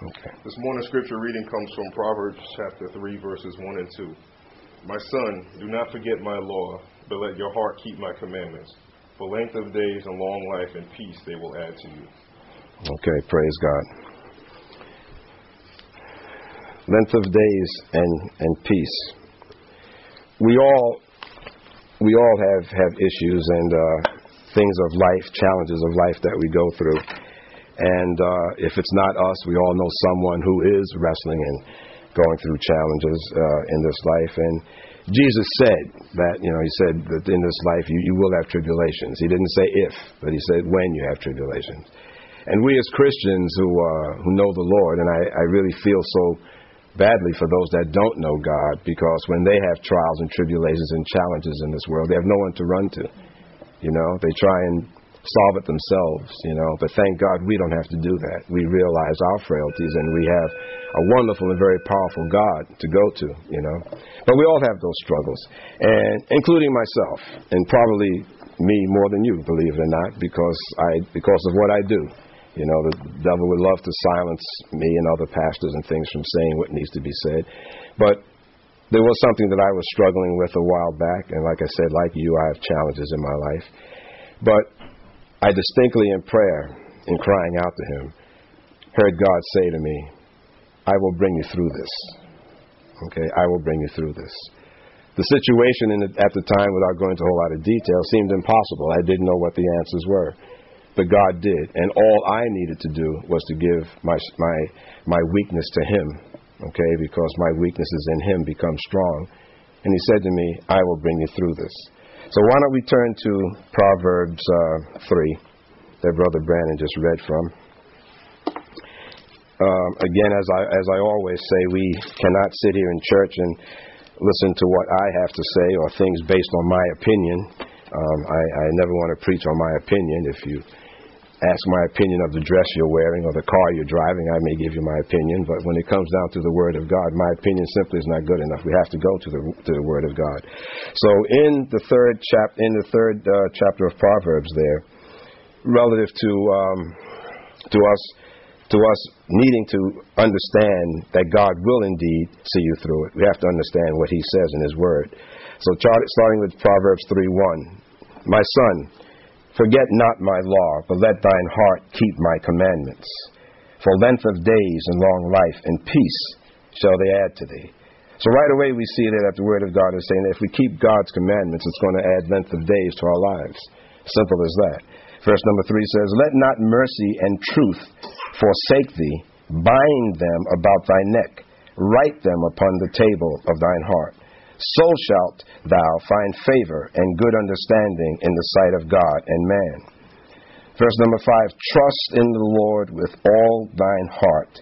Okay. This morning's scripture reading comes from Proverbs chapter 3, verses 1 and 2. My son, do not forget my law, but let your heart keep my commandments. For length of days and long life and peace they will add to you. Okay, praise God. Length of days and, and peace. We all we all have, have issues and uh, things of life, challenges of life that we go through. And uh, if it's not us, we all know someone who is wrestling and going through challenges uh, in this life. And Jesus said that, you know, He said that in this life you, you will have tribulations. He didn't say if, but He said when you have tribulations. And we as Christians who, uh, who know the Lord, and I, I really feel so badly for those that don't know God because when they have trials and tribulations and challenges in this world, they have no one to run to. You know, they try and solve it themselves, you know. But thank God we don't have to do that. We realize our frailties and we have a wonderful and very powerful God to go to, you know. But we all have those struggles, and including myself, and probably me more than you, believe it or not, because I because of what I do. You know, the devil would love to silence me and other pastors and things from saying what needs to be said. But there was something that I was struggling with a while back, and like I said, like you, I have challenges in my life. But I distinctly, in prayer, and crying out to Him, heard God say to me, I will bring you through this. Okay, I will bring you through this. The situation the, at the time, without going into a whole lot of detail, seemed impossible. I didn't know what the answers were. But God did. And all I needed to do was to give my, my, my weakness to Him okay, because my weaknesses in Him become strong. And He said to me, I will bring you through this. So why don't we turn to Proverbs uh, 3 that Brother Brandon just read from. Um, again, as I, as I always say, we cannot sit here in church and listen to what I have to say or things based on my opinion. Um, I, I never want to preach on my opinion. If you ask my opinion of the dress you're wearing or the car you're driving, I may give you my opinion. But when it comes down to the Word of God, my opinion simply is not good enough. We have to go to the to the Word of God. So in the third chap in the third uh, chapter of Proverbs, there, relative to um, to us to us needing to understand that God will indeed see you through it, we have to understand what He says in His Word. So starting with Proverbs three one, my son Forget not my law, but let thine heart keep my commandments. For length of days and long life and peace shall they add to thee. So right away we see that the Word of God is saying that if we keep God's commandments, it's going to add length of days to our lives. Simple as that. Verse number three says, Let not mercy and truth forsake thee. Bind them about thy neck. Write them upon the table of thine heart so shalt thou find favor and good understanding in the sight of God and man. Verse number five Trust in the Lord with all thine heart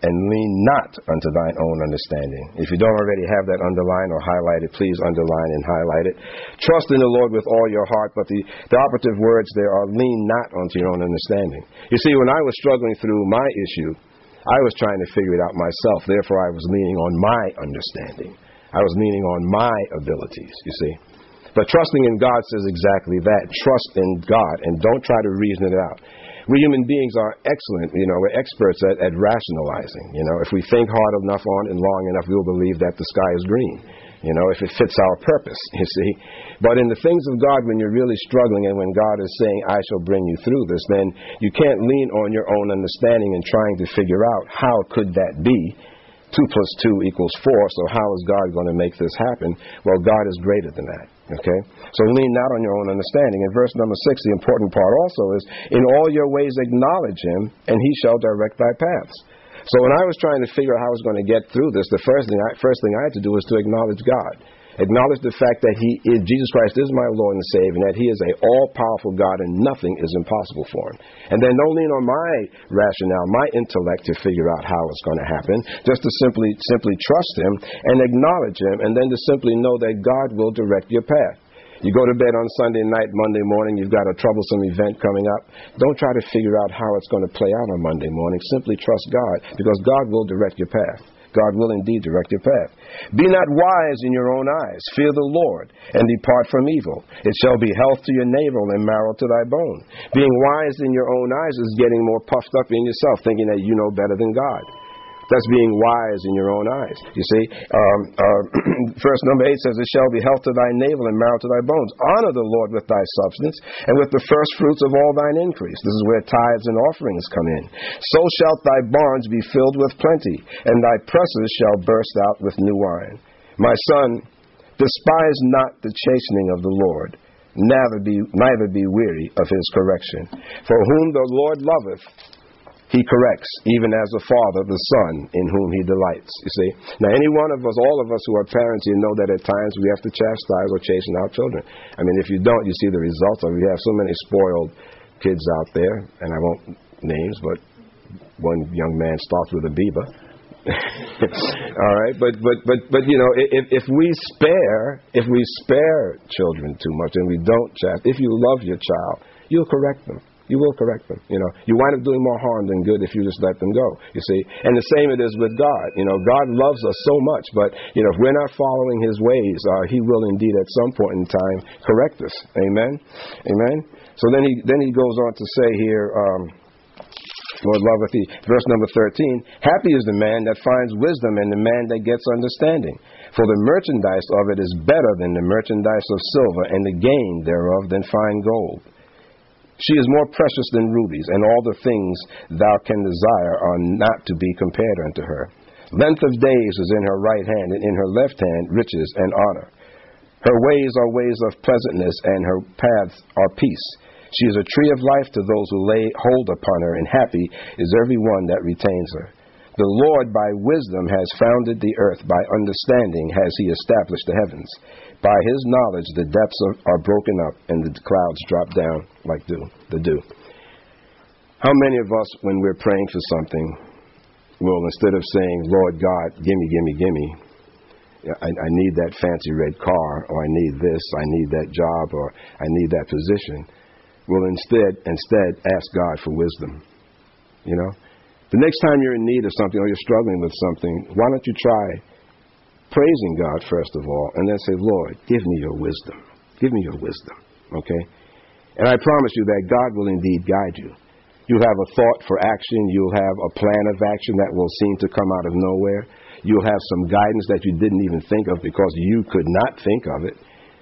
and lean not unto thine own understanding. If you don't already have that underlined or highlighted, please underline and highlight it. Trust in the Lord with all your heart, but the, the operative words there are lean not unto your own understanding. You see, when I was struggling through my issue, I was trying to figure it out myself. Therefore, I was leaning on my understanding. I was leaning on my abilities, you see. But trusting in God says exactly that. Trust in God and don't try to reason it out. We human beings are excellent, you know, we're experts at, at rationalizing. You know, if we think hard enough on it and long enough, we'll believe that the sky is green. You know, if it fits our purpose, you see. But in the things of God, when you're really struggling and when God is saying, I shall bring you through this, then you can't lean on your own understanding and trying to figure out how could that be 2 plus 2 equals 4, so how is God going to make this happen? Well, God is greater than that. Okay? So lean not on your own understanding. In verse number 6, the important part also is, In all your ways acknowledge him, and he shall direct thy paths. So when I was trying to figure out how I was going to get through this, the first thing I, first thing I had to do was to acknowledge God acknowledge the fact that He is, Jesus Christ is my Lord and Savior, and that He is a all powerful God, and nothing is impossible for Him. And then don't lean on my rationale, my intellect to figure out how it's going to happen. Just to simply simply trust Him and acknowledge Him, and then to simply know that God will direct your path. You go to bed on Sunday night, Monday morning, you've got a troublesome event coming up. Don't try to figure out how it's going to play out on Monday morning. Simply trust God because God will direct your path. God will indeed direct your path. Be not wise in your own eyes. Fear the Lord, and depart from evil. It shall be health to your navel and marrow to thy bone. Being wise in your own eyes is getting more puffed up in yourself, thinking that you know better than God. That's being wise in your own eyes. You see, um, uh, verse number eight says, "It shall be health to thy navel and marrow to thy bones. Honor the Lord with thy substance and with the first fruits of all thine increase." This is where tithes and offerings come in. So shalt thy barns be filled with plenty, and thy presses shall burst out with new wine. My son, despise not the chastening of the Lord. Neither be, neither be weary of his correction. For whom the Lord loveth, he corrects, even as a father, the son in whom he delights. You see? Now, any one of us, all of us who are parents, you know that at times we have to chastise or chasten our children. I mean, if you don't, you see the results of it. We have so many spoiled kids out there, and I won't names, but one young man starts with a Bieber. all right, but but but but you know, if if we spare if we spare children too much and we don't chastise, if you love your child, you'll correct them. You will correct them. You know, you wind up doing more harm than good if you just let them go. You see, and the same it is with God. You know, God loves us so much, but you know, if we're not following His ways, uh, He will indeed at some point in time correct us. Amen. Amen. So then he then he goes on to say here. Um, Lord loveth thee. Verse number 13 Happy is the man that finds wisdom and the man that gets understanding. For the merchandise of it is better than the merchandise of silver, and the gain thereof than fine gold. She is more precious than rubies, and all the things thou can desire are not to be compared unto her. Length of days is in her right hand, and in her left hand riches and honor. Her ways are ways of pleasantness, and her paths are peace. She is a tree of life to those who lay hold upon her, and happy is every one that retains her. The Lord by wisdom has founded the earth, by understanding has he established the heavens. By his knowledge, the depths are, are broken up and the clouds drop down like dew, the dew. How many of us, when we're praying for something, will instead of saying, Lord God, gimme, gimme, gimme, I, I need that fancy red car, or I need this, I need that job, or I need that position, will instead instead ask God for wisdom. You know? The next time you're in need of something or you're struggling with something, why don't you try praising God first of all, and then say, Lord, give me your wisdom. Give me your wisdom. Okay? And I promise you that God will indeed guide you. You'll have a thought for action. You'll have a plan of action that will seem to come out of nowhere. You'll have some guidance that you didn't even think of because you could not think of it.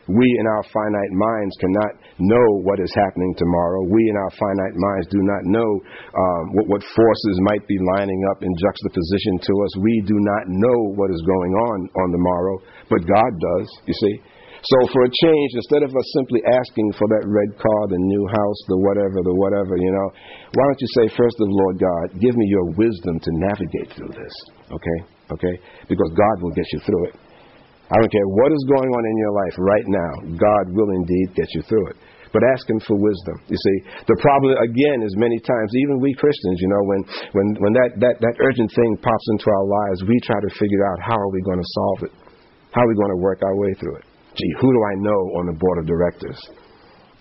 We in our finite minds cannot know what is happening tomorrow. We in our finite minds do not know um, what, what forces might be lining up in juxtaposition to us. We do not know what is going on on the morrow, but God does, you see. So for a change, instead of us simply asking for that red car, the new house, the whatever, the whatever, you know, why don't you say, first of Lord God, give me your wisdom to navigate through this, okay? Okay? Because God will get you through it. I don't care what is going on in your life right now, God will indeed get you through it. But ask Him for wisdom. You see, the problem again is many times, even we Christians, you know, when when when that that that urgent thing pops into our lives, we try to figure out how are we going to solve it, how are we going to work our way through it. Gee, who do I know on the board of directors?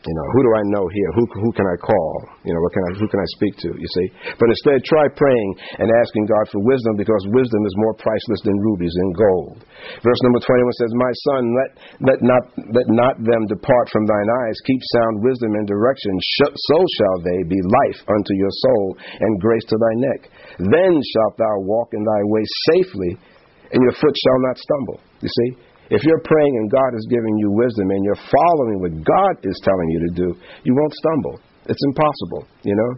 You know, who do I know here? Who, who can I call? You know, what can I, who can I speak to? You see? But instead, try praying and asking God for wisdom because wisdom is more priceless than rubies and gold. Verse number 21 says, My son, let, let, not, let not them depart from thine eyes. Keep sound wisdom and direction. So shall they be life unto your soul and grace to thy neck. Then shalt thou walk in thy way safely, and your foot shall not stumble. You see? If you're praying and God is giving you wisdom and you're following what God is telling you to do, you won't stumble. It's impossible, you know?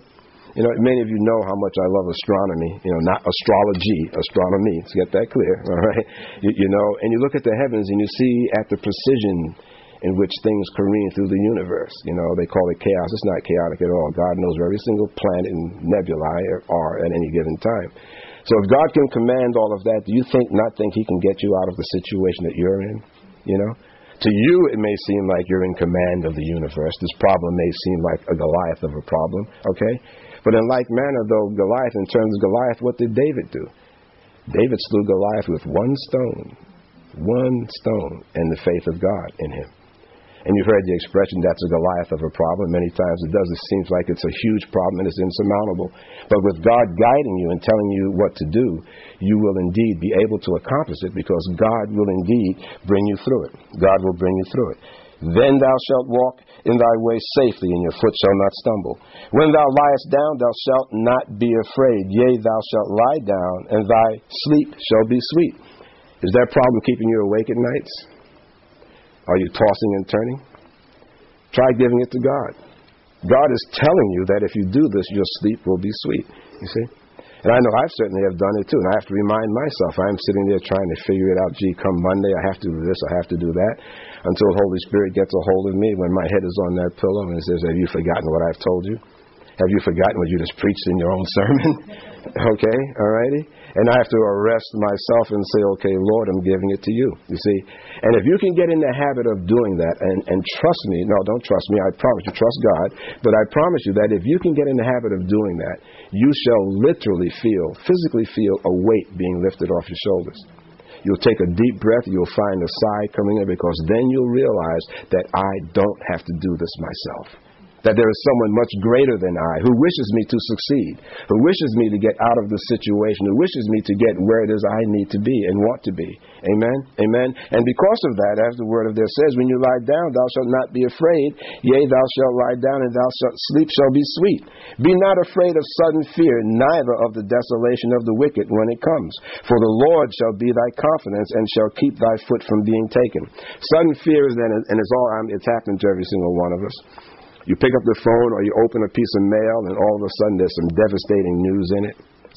You know, many of you know how much I love astronomy, you know, not astrology, astronomy. Let's get that clear, all right? You, you know, and you look at the heavens and you see at the precision in which things careen through the universe. You know, they call it chaos. It's not chaotic at all. God knows where every single planet and nebulae are at any given time. So if God can command all of that, do you think not think He can get you out of the situation that you're in? You know? To you, it may seem like you're in command of the universe. This problem may seem like a Goliath of a problem, okay? But in like manner, though, Goliath, in terms of Goliath, what did David do? David slew Goliath with one stone, one stone, and the faith of God in him. And you've heard the expression, that's a Goliath of a problem. Many times it does. It seems like it's a huge problem and it's insurmountable. But with God guiding you and telling you what to do, you will indeed be able to accomplish it because God will indeed bring you through it. God will bring you through it. Then thou shalt walk in thy way safely, and your foot shall not stumble. When thou liest down, thou shalt not be afraid. Yea, thou shalt lie down, and thy sleep shall be sweet. Is that problem keeping you awake at nights? Are you tossing and turning? Try giving it to God. God is telling you that if you do this, your sleep will be sweet. You see? And I know I certainly have done it too. And I have to remind myself, I'm sitting there trying to figure it out. Gee, come Monday, I have to do this, I have to do that. Until the Holy Spirit gets a hold of me when my head is on that pillow and says, Have you forgotten what I've told you? Have you forgotten what you just preached in your own sermon? okay, all righty? And I have to arrest myself and say, okay, Lord, I'm giving it to you. You see? And if you can get in the habit of doing that and, and trust me, no, don't trust me, I promise you, trust God, but I promise you that if you can get in the habit of doing that, you shall literally feel, physically feel a weight being lifted off your shoulders. You'll take a deep breath, you'll find a sigh coming in because then you'll realize that I don't have to do this myself that there is someone much greater than I who wishes me to succeed, who wishes me to get out of the situation, who wishes me to get where it is I need to be and want to be. Amen? Amen? And because of that, as the word of there says, when you lie down, thou shalt not be afraid. Yea, thou shalt lie down, and thou shalt sleep shall be sweet. Be not afraid of sudden fear, neither of the desolation of the wicked when it comes. For the Lord shall be thy confidence, and shall keep thy foot from being taken. Sudden fear is then, and it's all, it's happened to every single one of us you pick up the phone or you open a piece of mail and all of a sudden there's some devastating news in it,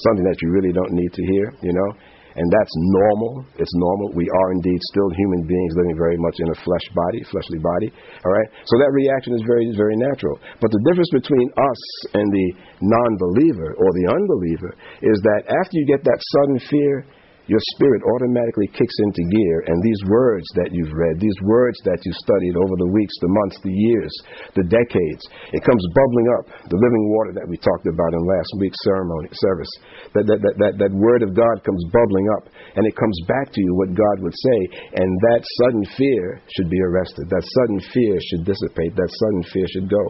something that you really don't need to hear, you know? And that's normal. It's normal. We are indeed still human beings living very much in a flesh body, fleshly body. All right? So that reaction is very, very natural. But the difference between us and the non believer or the unbeliever is that after you get that sudden fear, your spirit automatically kicks into gear, and these words that you've read, these words that you studied over the weeks, the months, the years, the decades, it comes bubbling up. The living water that we talked about in last week's ceremony service, that, that, that, that, that word of God comes bubbling up, and it comes back to you what God would say, and that sudden fear should be arrested. That sudden fear should dissipate. That sudden fear should go.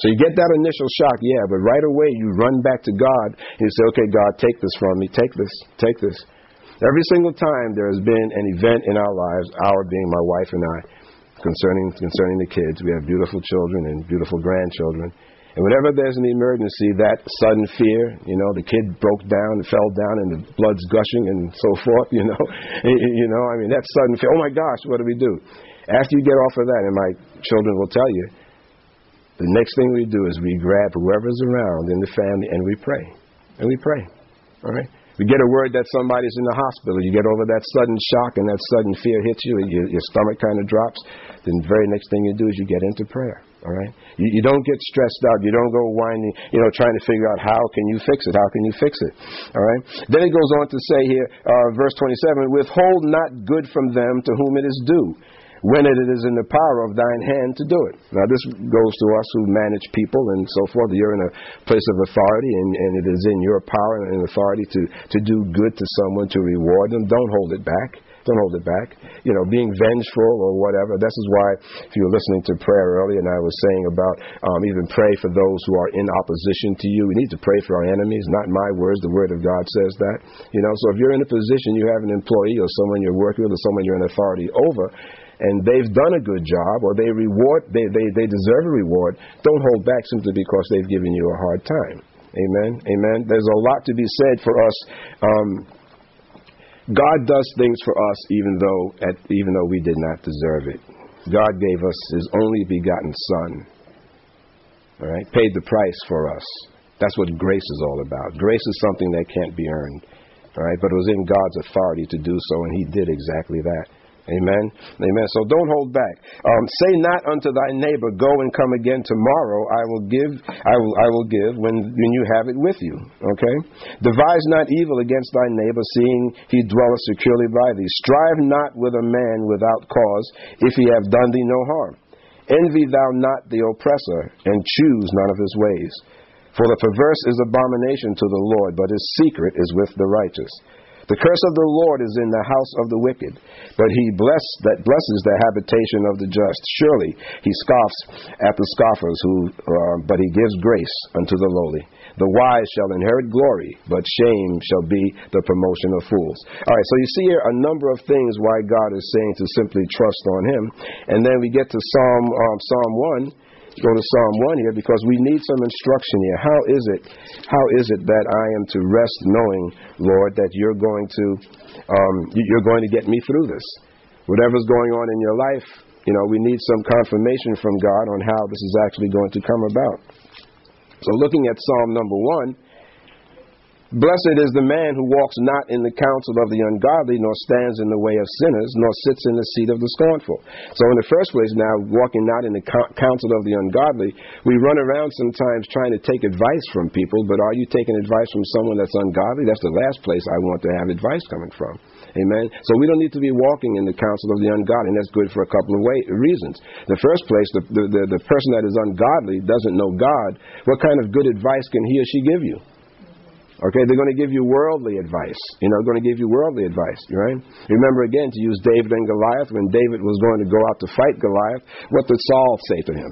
So you get that initial shock, yeah, but right away you run back to God and you say, okay, God, take this from me. Take this. Take this. Every single time there has been an event in our lives, our being my wife and I, concerning concerning the kids, we have beautiful children and beautiful grandchildren. And whenever there's an emergency, that sudden fear, you know, the kid broke down and fell down and the blood's gushing and so forth, you know, you know, I mean, that sudden fear, oh my gosh, what do we do? After you get off of that, and my children will tell you, the next thing we do is we grab whoever's around in the family and we pray. And we pray. All right? You get a word that somebody's in the hospital, you get over that sudden shock and that sudden fear hits you, your, your stomach kind of drops. Then the very next thing you do is you get into prayer. All right, you, you don't get stressed out. You don't go whining, you know, trying to figure out how can you fix it. How can you fix it? All right. Then it goes on to say here, uh, verse 27: Withhold not good from them to whom it is due when it is in the power of thine hand to do it. Now, this goes to us who manage people and so forth. You're in a place of authority, and, and it is in your power and authority to, to do good to someone, to reward them. Don't hold it back. Don't hold it back. You know, being vengeful or whatever. This is why, if you were listening to prayer earlier, and I was saying about um, even pray for those who are in opposition to you. We need to pray for our enemies, not my words. The Word of God says that. You know, so if you're in a position, you have an employee or someone you're working with or someone you're in authority over, and they've done a good job or they reward they, they, they deserve a reward, don't hold back simply because they've given you a hard time. Amen. Amen. There's a lot to be said for us. Um, God does things for us even though at, even though we did not deserve it. God gave us His only begotten Son. All right, paid the price for us. That's what grace is all about. Grace is something that can't be earned. All right, but it was in God's authority to do so, and He did exactly that. Amen. Amen. So don't hold back. Um, say not unto thy neighbor, Go and come again tomorrow. I will give. I will. I will give when when you have it with you. Okay. Devise not evil against thy neighbor, seeing he dwelleth securely by thee. Strive not with a man without cause, if he have done thee no harm. Envy thou not the oppressor, and choose none of his ways. For the perverse is abomination to the Lord, but his secret is with the righteous. The curse of the Lord is in the house of the wicked, but he bless, that blesses the habitation of the just. Surely he scoffs at the scoffers, who, uh, but he gives grace unto the lowly. The wise shall inherit glory, but shame shall be the promotion of fools. All right, so you see here a number of things why God is saying to simply trust on Him, and then we get to Psalm um, Psalm one go to Psalm 1 here because we need some instruction here. How is it, how is it that I am to rest knowing, Lord, that you're going to, um, you're going to get me through this? Whatever's going on in your life, you know, we need some confirmation from God on how this is actually going to come about. So looking at Psalm number 1, Blessed is the man who walks not in the counsel of the ungodly, nor stands in the way of sinners, nor sits in the seat of the scornful. So, in the first place, now, walking not in the counsel of the ungodly, we run around sometimes trying to take advice from people, but are you taking advice from someone that's ungodly? That's the last place I want to have advice coming from. Amen. So we don't need to be walking in the counsel of the ungodly, and that's good for a couple of way, reasons. The first place, the, the, the, the person that is ungodly doesn't know God. What kind of good advice can he or she give you? Okay, they're going to give you worldly advice. You know, going to give you worldly advice, right? Remember again to use David and Goliath when David was going to go out to fight Goliath. What did Saul say to him?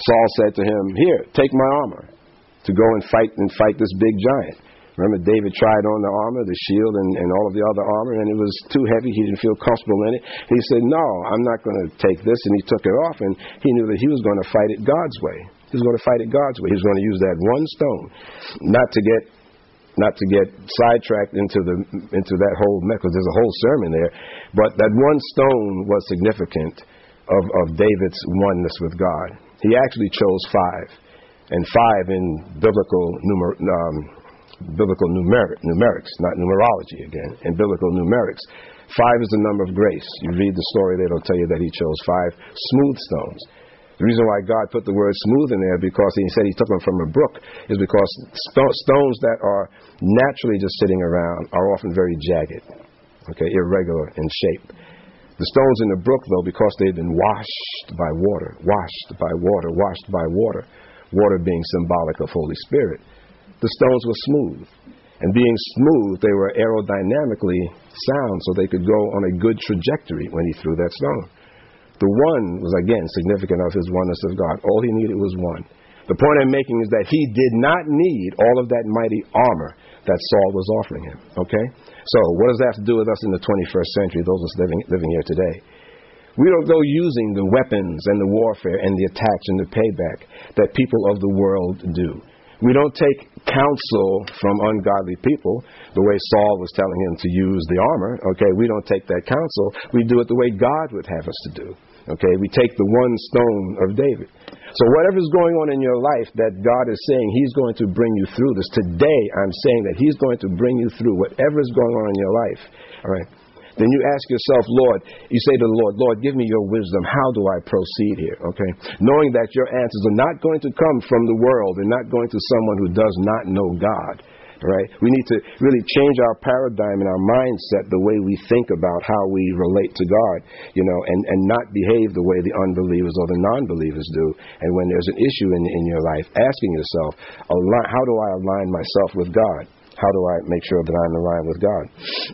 Saul said to him, "Here, take my armor to go and fight and fight this big giant." Remember, David tried on the armor, the shield, and, and all of the other armor, and it was too heavy. He didn't feel comfortable in it. He said, No, I'm not going to take this. And he took it off, and he knew that he was going to fight it God's way. He was going to fight it God's way. He was going to use that one stone, not to get not to get sidetracked into the into that whole because there's a whole sermon there, but that one stone was significant of, of David's oneness with God. He actually chose five, and five in biblical numer, um, biblical numeric, numerics, not numerology again, in biblical numerics. Five is the number of grace. You read the story, they will tell you that he chose five smooth stones. The reason why God put the word smooth in there because he said he took them from a brook is because stones that are naturally just sitting around are often very jagged, okay, irregular in shape. The stones in the brook, though, because they've been washed by water, washed by water, washed by water, water being symbolic of Holy Spirit, the stones were smooth. And being smooth, they were aerodynamically sound, so they could go on a good trajectory when he threw that stone. The one was, again, significant of his oneness of God. All he needed was one. The point I'm making is that he did not need all of that mighty armor that Saul was offering him. Okay? So, what does that have to do with us in the 21st century, those of us living, living here today? We don't go using the weapons and the warfare and the attacks and the payback that people of the world do. We don't take counsel from ungodly people the way Saul was telling him to use the armor. Okay, we don't take that counsel. We do it the way God would have us to do. Okay, we take the one stone of David. So whatever's going on in your life that God is saying He's going to bring you through this, today I'm saying that He's going to bring you through whatever is going on in your life. All right. Then you ask yourself, Lord, you say to the Lord, Lord, give me your wisdom. How do I proceed here? Okay? Knowing that your answers are not going to come from the world and not going to someone who does not know God right? We need to really change our paradigm and our mindset, the way we think about how we relate to God, you know, and, and not behave the way the unbelievers or the non believers do. And when there's an issue in, in your life, asking yourself, how do I align myself with God? How do I make sure that I'm in line with God?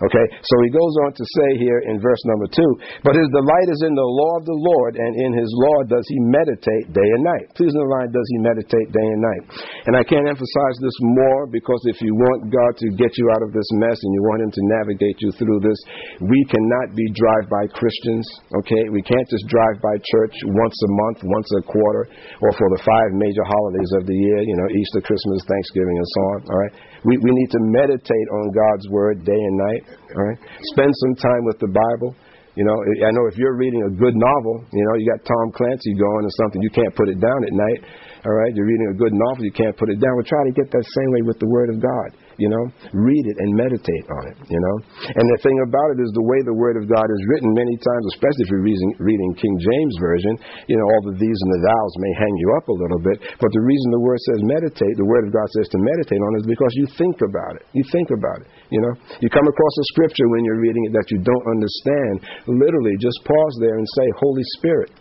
Okay, so he goes on to say here in verse number two, but his delight is in the law of the Lord, and in his law does he meditate day and night. Please in the line, does he meditate day and night? And I can't emphasize this more because if you want God to get you out of this mess and you want him to navigate you through this, we cannot be drive-by Christians. Okay, we can't just drive by church once a month, once a quarter, or for the five major holidays of the year. You know, Easter, Christmas, Thanksgiving, and so on. All right, we we need to meditate on God's word day and night. All right, spend some time with the Bible. You know, I know if you're reading a good novel, you know, you got Tom Clancy going or something, you can't put it down at night. All right, you're reading a good novel, you can't put it down. We try to get that same way with the Word of God. You know, read it and meditate on it. You know, and the thing about it is the way the Word of God is written. Many times, especially if you're reading, reading King James version, you know, all the these and the thous may hang you up a little bit. But the reason the Word says meditate, the Word of God says to meditate on, is because you think about it. You think about it. You know, you come across a scripture when you're reading it that you don't understand. Literally, just pause there and say, Holy Spirit.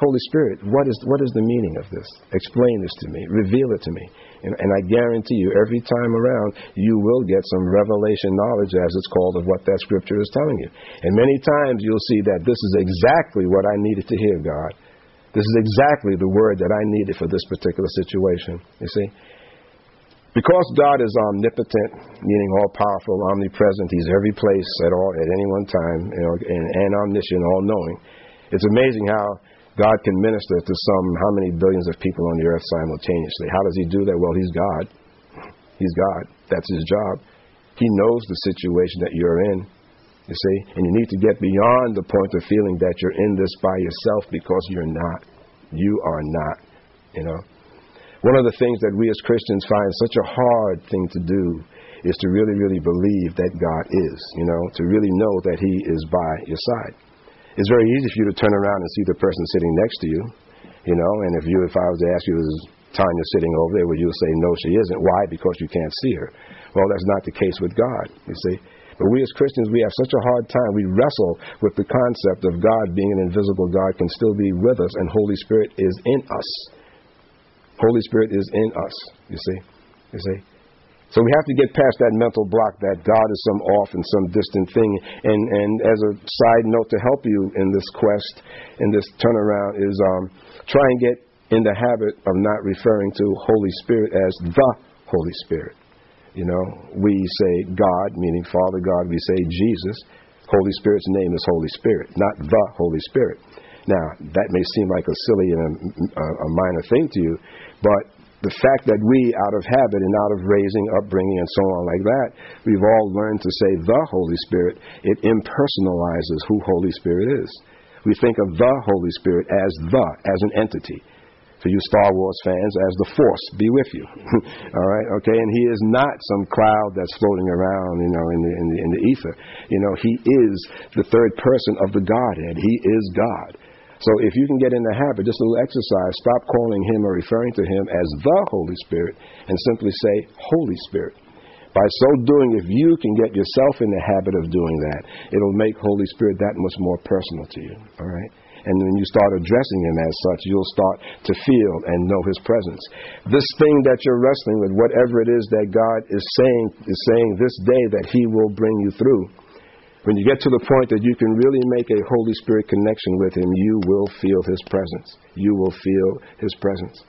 Holy Spirit, what is, what is the meaning of this? Explain this to me. Reveal it to me. And, I guarantee you, every time around, you will get some revelation knowledge, as it's called, of what that scripture is telling you. And many times you'll see that this is exactly what I needed to hear, God. This is exactly the word that I needed for this particular situation. You see? Because God is omnipotent, meaning all powerful, omnipresent, He's every place at all at any one time, you know, and, and omniscient, all knowing. It's amazing how God can minister to some how many billions of people on the earth simultaneously. How does He do that? Well, He's God. He's God. That's His job. He knows the situation that you're in. You see? And you need to get beyond the point of feeling that you're in this by yourself because you're not. You are not. You know? One of the things that we as Christians find such a hard thing to do is to really, really believe that God is, you know, to really know that He is by your side. It's very easy for you to turn around and see the person sitting next to you, you know, and if you, if I was to ask you, is Tanya sitting over there, would you say, no, she isn't? Why? Because you can't see her. Well, that's not the case with God, you see. But we as Christians, we have such a hard time. We wrestle with the concept of God being an invisible God can still be with us, and Holy Spirit is in us. Holy Spirit is in us, you see. You see? So we have to get past that mental block that God is some off and some distant thing. And, and as a side note to help you in this quest, in this turnaround, is um, try and get in the habit of not referring to Holy Spirit as the Holy Spirit. You know, we say God, meaning Father God, we say Jesus. Holy Spirit's name is Holy Spirit, not the Holy Spirit. Now, that may seem like a silly and a, a minor thing to you, but the fact that we, out of habit and out of raising, upbringing, and so on like that, we've all learned to say the Holy Spirit, it impersonalizes who Holy Spirit is. We think of the Holy Spirit as the, as an entity for you Star Wars fans, as the Force be with you. All right, okay, and He is not some cloud that's floating around, you know, in the, in the in the ether. You know, He is the third person of the Godhead. He is God. So if you can get in the habit, just a little exercise, stop calling Him or referring to Him as the Holy Spirit, and simply say Holy Spirit. By so doing, if you can get yourself in the habit of doing that, it'll make Holy Spirit that much more personal to you. All right. And when you start addressing him as such, you'll start to feel and know his presence. This thing that you're wrestling with, whatever it is that God is saying, is saying this day that he will bring you through. When you get to the point that you can really make a Holy Spirit connection with him, you will feel his presence. You will feel his presence.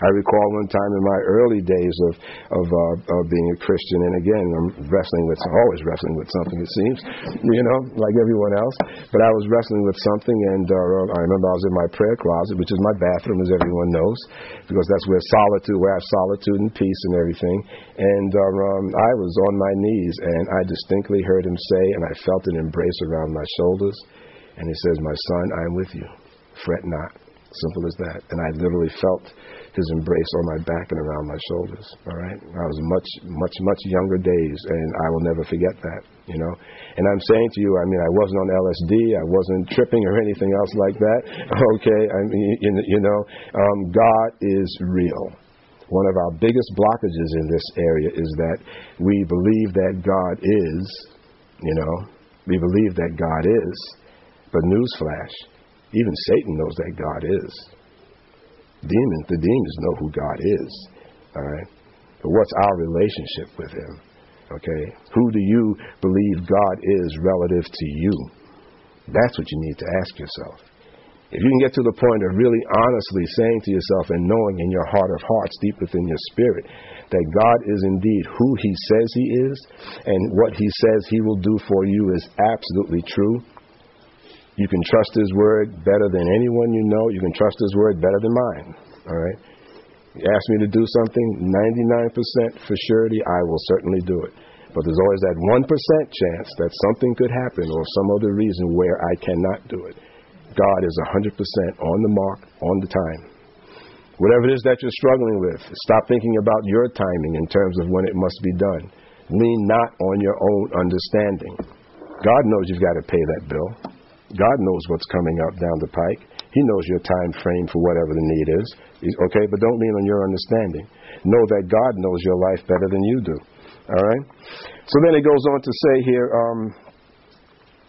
I recall one time in my early days of of, uh, of being a Christian, and again, I'm wrestling with always wrestling with something. It seems, you know, like everyone else. But I was wrestling with something, and uh, I remember I was in my prayer closet, which is my bathroom, as everyone knows, because that's where solitude, where I have solitude and peace and everything. And uh, um, I was on my knees, and I distinctly heard him say, and I felt an embrace around my shoulders, and he says, "My son, I am with you. Fret not." Simple as that. And I literally felt his embrace on my back and around my shoulders. All right. I was much, much, much younger days, and I will never forget that. You know. And I'm saying to you, I mean, I wasn't on LSD, I wasn't tripping or anything else like that. Okay. I mean, you know, um, God is real. One of our biggest blockages in this area is that we believe that God is, you know, we believe that God is, but newsflash, even Satan knows that God is. Demons, the demons know who God is. All right? But what's our relationship with Him? Okay? Who do you believe God is relative to you? That's what you need to ask yourself. If you can get to the point of really honestly saying to yourself and knowing in your heart of hearts, deep within your spirit, that God is indeed who He says He is, and what He says He will do for you is absolutely true, you can trust His word better than anyone you know. You can trust His word better than mine. All right? You ask me to do something, 99% for surety, I will certainly do it. But there's always that 1% chance that something could happen or some other reason where I cannot do it. God is 100% on the mark, on the time. Whatever it is that you're struggling with, stop thinking about your timing in terms of when it must be done. Lean not on your own understanding. God knows you've got to pay that bill. God knows what's coming up down the pike. He knows your time frame for whatever the need is. Okay, but don't lean on your understanding. Know that God knows your life better than you do. All right. So then it goes on to say here, um,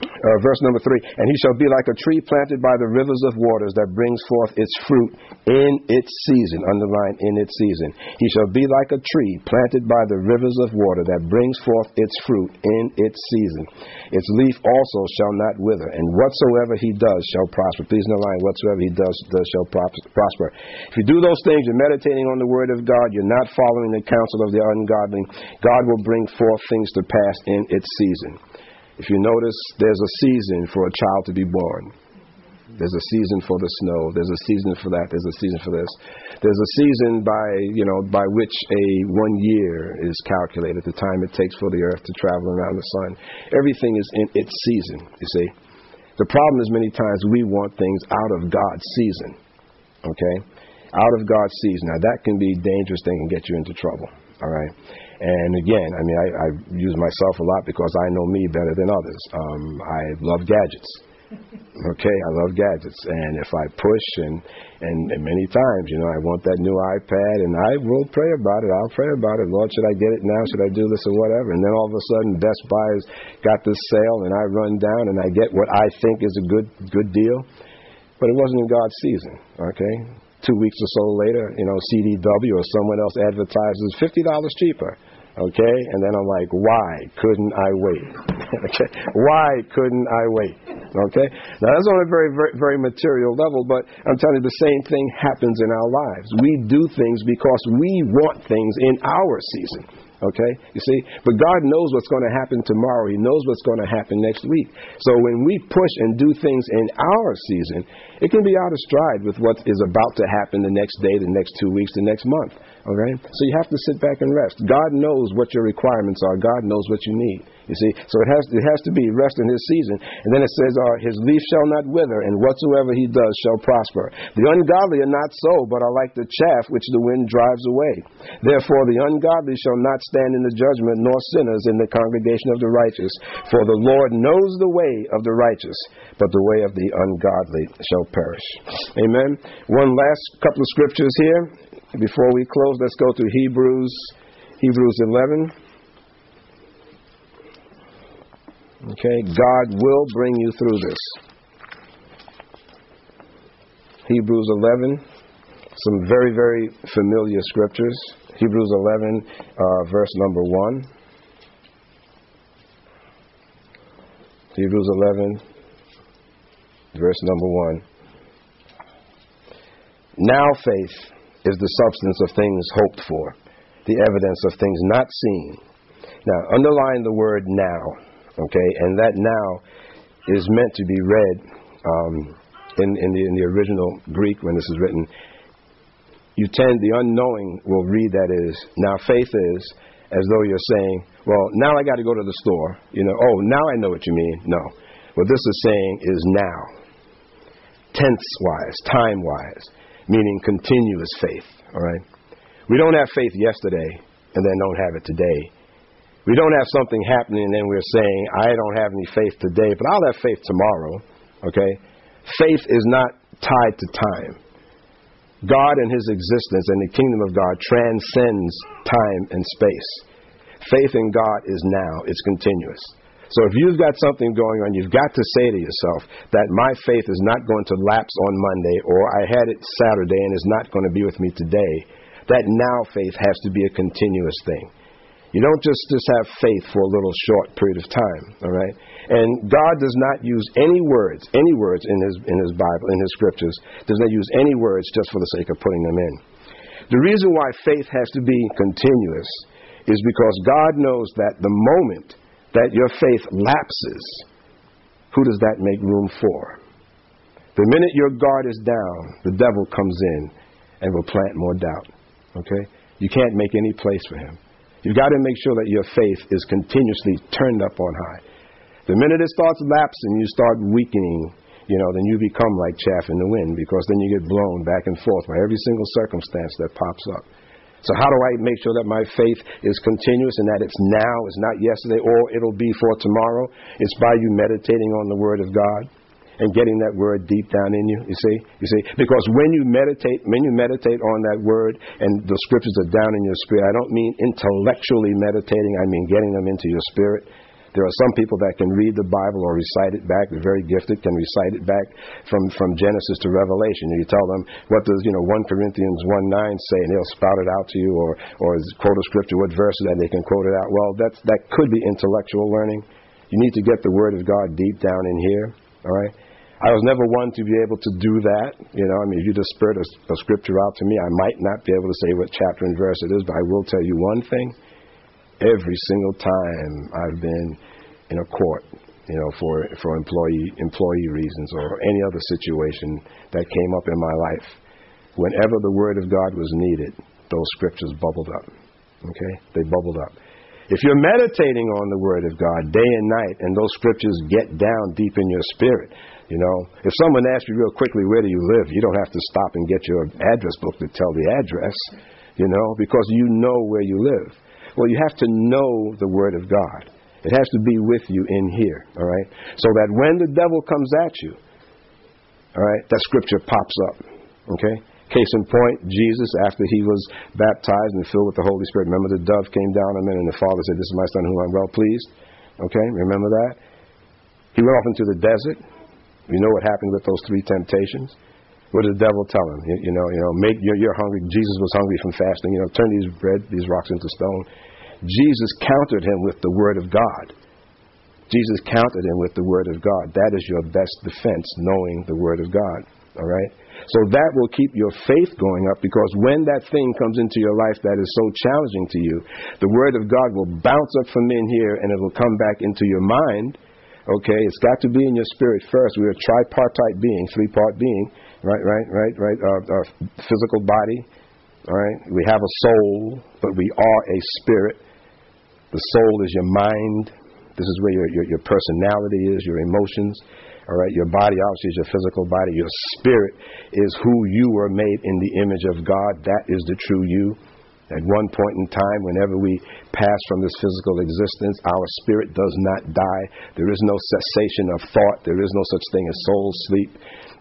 Uh, verse number three, and he shall be like a tree planted by the rivers of waters that brings forth its fruit in its season. Underline in its season. He shall be like a tree planted by the rivers of water that brings forth its fruit in its season. Its leaf also shall not wither, and whatsoever he does shall prosper. Please underline whatsoever he does, does shall prosper. If you do those things, you're meditating on the word of God, you're not following the counsel of the ungodly, God will bring forth things to pass in its season. If you notice, there's a season for a child to be born. There's a season for the snow. There's a season for that. There's a season for this. There's a season by you know by which a one year is calculated, the time it takes for the earth to travel around the sun. Everything is in its season. You see, the problem is many times we want things out of God's season. Okay, out of God's season. Now that can be a dangerous thing and get you into trouble. All right. And again, I mean, I, I use myself a lot because I know me better than others. Um, I love gadgets. Okay, I love gadgets, and if I push and, and and many times, you know, I want that new iPad, and I will pray about it. I'll pray about it. Lord, should I get it now? Should I do this or whatever? And then all of a sudden, Best Buy has got this sale, and I run down and I get what I think is a good good deal, but it wasn't in God's season. Okay, two weeks or so later, you know, CDW or someone else advertises fifty dollars cheaper. Okay? And then I'm like, why couldn't I wait? okay? Why couldn't I wait? Okay? Now that's on a very, very, very material level, but I'm telling you, the same thing happens in our lives. We do things because we want things in our season. Okay? You see? But God knows what's going to happen tomorrow. He knows what's going to happen next week. So when we push and do things in our season, it can be out of stride with what is about to happen the next day, the next two weeks, the next month. Okay? So you have to sit back and rest. God knows what your requirements are. God knows what you need. You see? So it has, it has to be rest in his season. And then it says, uh, His leaf shall not wither, and whatsoever he does shall prosper. The ungodly are not so, but are like the chaff which the wind drives away. Therefore the ungodly shall not stand in the judgment, nor sinners in the congregation of the righteous. For the Lord knows the way of the righteous, but the way of the ungodly shall perish. Amen. One last couple of scriptures here. Before we close, let's go to Hebrews Hebrews 11. Okay, God will bring you through this. Hebrews 11, some very, very familiar scriptures. Hebrews 11, uh, verse number 1. Hebrews 11, verse number 1. Now faith is the substance of things hoped for, the evidence of things not seen. Now, underline the word now Okay, and that now is meant to be read um, in, in, the, in the original Greek when this is written. You tend, the unknowing will read that is, now faith is, as though you're saying, well, now I got to go to the store. You know, oh, now I know what you mean. No. What this is saying is now, tense wise, time wise, meaning continuous faith. All right? We don't have faith yesterday and then don't have it today we don't have something happening and then we're saying, I don't have any faith today, but I'll have faith tomorrow. Okay? Faith is not tied to time. God and His existence and the kingdom of God transcends time and space. Faith in God is now, it's continuous. So if you've got something going on, you've got to say to yourself that my faith is not going to lapse on Monday, or I had it Saturday and is not going to be with me today. That now faith has to be a continuous thing. You don't just, just have faith for a little short period of time, all right? And God does not use any words, any words in his, in his Bible, in his scriptures, does not use any words just for the sake of putting them in. The reason why faith has to be continuous is because God knows that the moment that your faith lapses, who does that make room for? The minute your guard is down, the devil comes in and will plant more doubt. Okay? You can't make any place for him. You've got to make sure that your faith is continuously turned up on high. The minute it starts lapsing, you start weakening, you know, then you become like chaff in the wind because then you get blown back and forth by every single circumstance that pops up. So how do I make sure that my faith is continuous and that it's now, it's not yesterday, or it'll be for tomorrow? It's by you meditating on the Word of God and getting that word deep down in you. You see, you see, because when you meditate, when you meditate on that word and the scriptures are down in your spirit, I don't mean intellectually meditating. I mean getting them into your spirit. There are some people that can read the Bible or recite it back. They're very gifted, can recite it back from, from Genesis to Revelation. You tell them, what does, you know, 1 Corinthians 1 9 say, and they'll spout it out to you, or, or quote a scripture, what verse that, they can quote it out. Well, that's, that could be intellectual learning. You need to get the Word of God deep down in here, all right? I was never one to be able to do that. You know, I mean, if you just spurt a, a scripture out to me, I might not be able to say what chapter and verse it is, but I will tell you one thing every single time I've been in a court, you know, for for employee employee reasons or any other situation that came up in my life, whenever the word of God was needed, those scriptures bubbled up. Okay? They bubbled up. If you're meditating on the word of God day and night and those scriptures get down deep in your spirit, you know, if someone asks you real quickly, where do you live? You don't have to stop and get your address book to tell the address, you know, because you know where you live. Well, you have to know the Word of God. It has to be with you in here, all right? So that when the devil comes at you, all right, that scripture pops up, okay? Case in point, Jesus, after he was baptized and filled with the Holy Spirit, remember the dove came down on him and the Father said, This is my son whom I'm well pleased? Okay, remember that? He went off into the desert. We know what happened with those three temptations. What did the devil tell him? You, you know, you know, make you're, you're hungry. Jesus was hungry from fasting. You know, turn these bread, these rocks into stone. Jesus countered him with the word of God. Jesus countered him with the word of God. That is your best defense, knowing the word of God. All right? So that will keep your faith going up because when that thing comes into your life that is so challenging to you, the word of God will bounce up from in here and it will come back into your mind. Okay, it's got to be in your spirit first. We're a tripartite being, three part being right, right, right, right. Our, our physical body, all right. We have a soul, but we are a spirit. The soul is your mind. This is where your, your, your personality is, your emotions. All right, your body obviously is your physical body. Your spirit is who you were made in the image of God. That is the true you. At one point in time, whenever we pass from this physical existence, our spirit does not die. There is no cessation of thought. There is no such thing as soul sleep.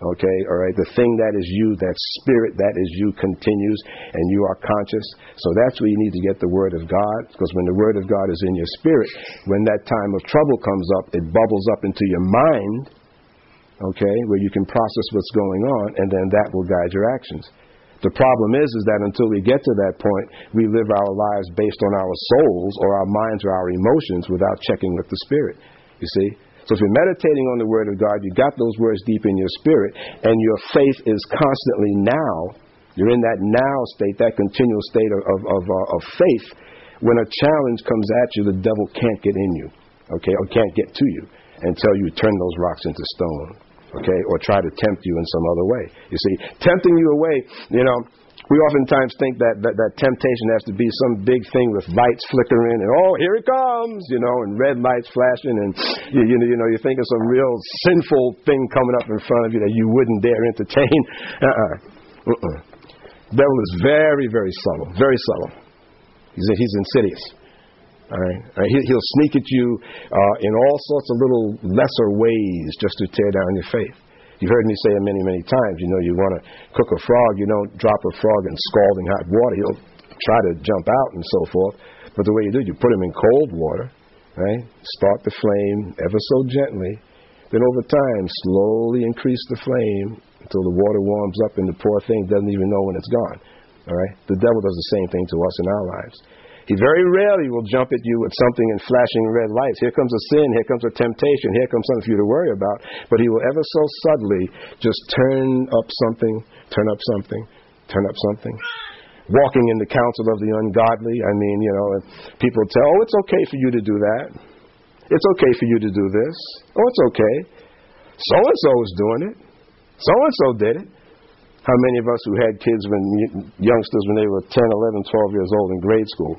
Okay, all right. The thing that is you, that spirit that is you, continues, and you are conscious. So that's where you need to get the Word of God, because when the Word of God is in your spirit, when that time of trouble comes up, it bubbles up into your mind. Okay, where you can process what's going on, and then that will guide your actions. The problem is, is that until we get to that point, we live our lives based on our souls or our minds or our emotions without checking with the Spirit. You see? So if you're meditating on the Word of God, you got those words deep in your spirit, and your faith is constantly now. You're in that now state, that continual state of, of, of, uh, of faith. When a challenge comes at you, the devil can't get in you, okay, or can't get to you until you turn those rocks into stone okay, or try to tempt you in some other way. You see, tempting you away, you know, we oftentimes think that, that, that temptation has to be some big thing with lights flickering and oh here it comes you know and red lights flashing and you, you know you know you think of some real sinful thing coming up in front of you that you wouldn't dare entertain. Uh-uh. Uh-uh. Devil is very very subtle, very subtle. He's he's insidious. All right. He'll sneak at you uh, in all sorts of little lesser ways just to tear down your faith. You've heard me say it many, many times. You know, you want to cook a frog, you don't drop a frog in scalding hot water. He'll try to jump out and so forth. But the way you do it, you put him in cold water, right? Start the flame ever so gently. Then over time, slowly increase the flame until the water warms up and the poor thing doesn't even know when it's gone. All right? The devil does the same thing to us in our lives. He very rarely will jump at you with something in flashing red lights. Here comes a sin, here comes a temptation, here comes something for you to worry about. But he will ever so subtly just turn up something, turn up something, turn up something. Walking in the counsel of the ungodly. I mean, you know, people tell, oh, it's okay for you to do that. It's okay for you to do this. Oh, it's okay. So and so is doing it. So and so did it. How many of us who had kids when youngsters when they were 10, 11, 12 years old in grade school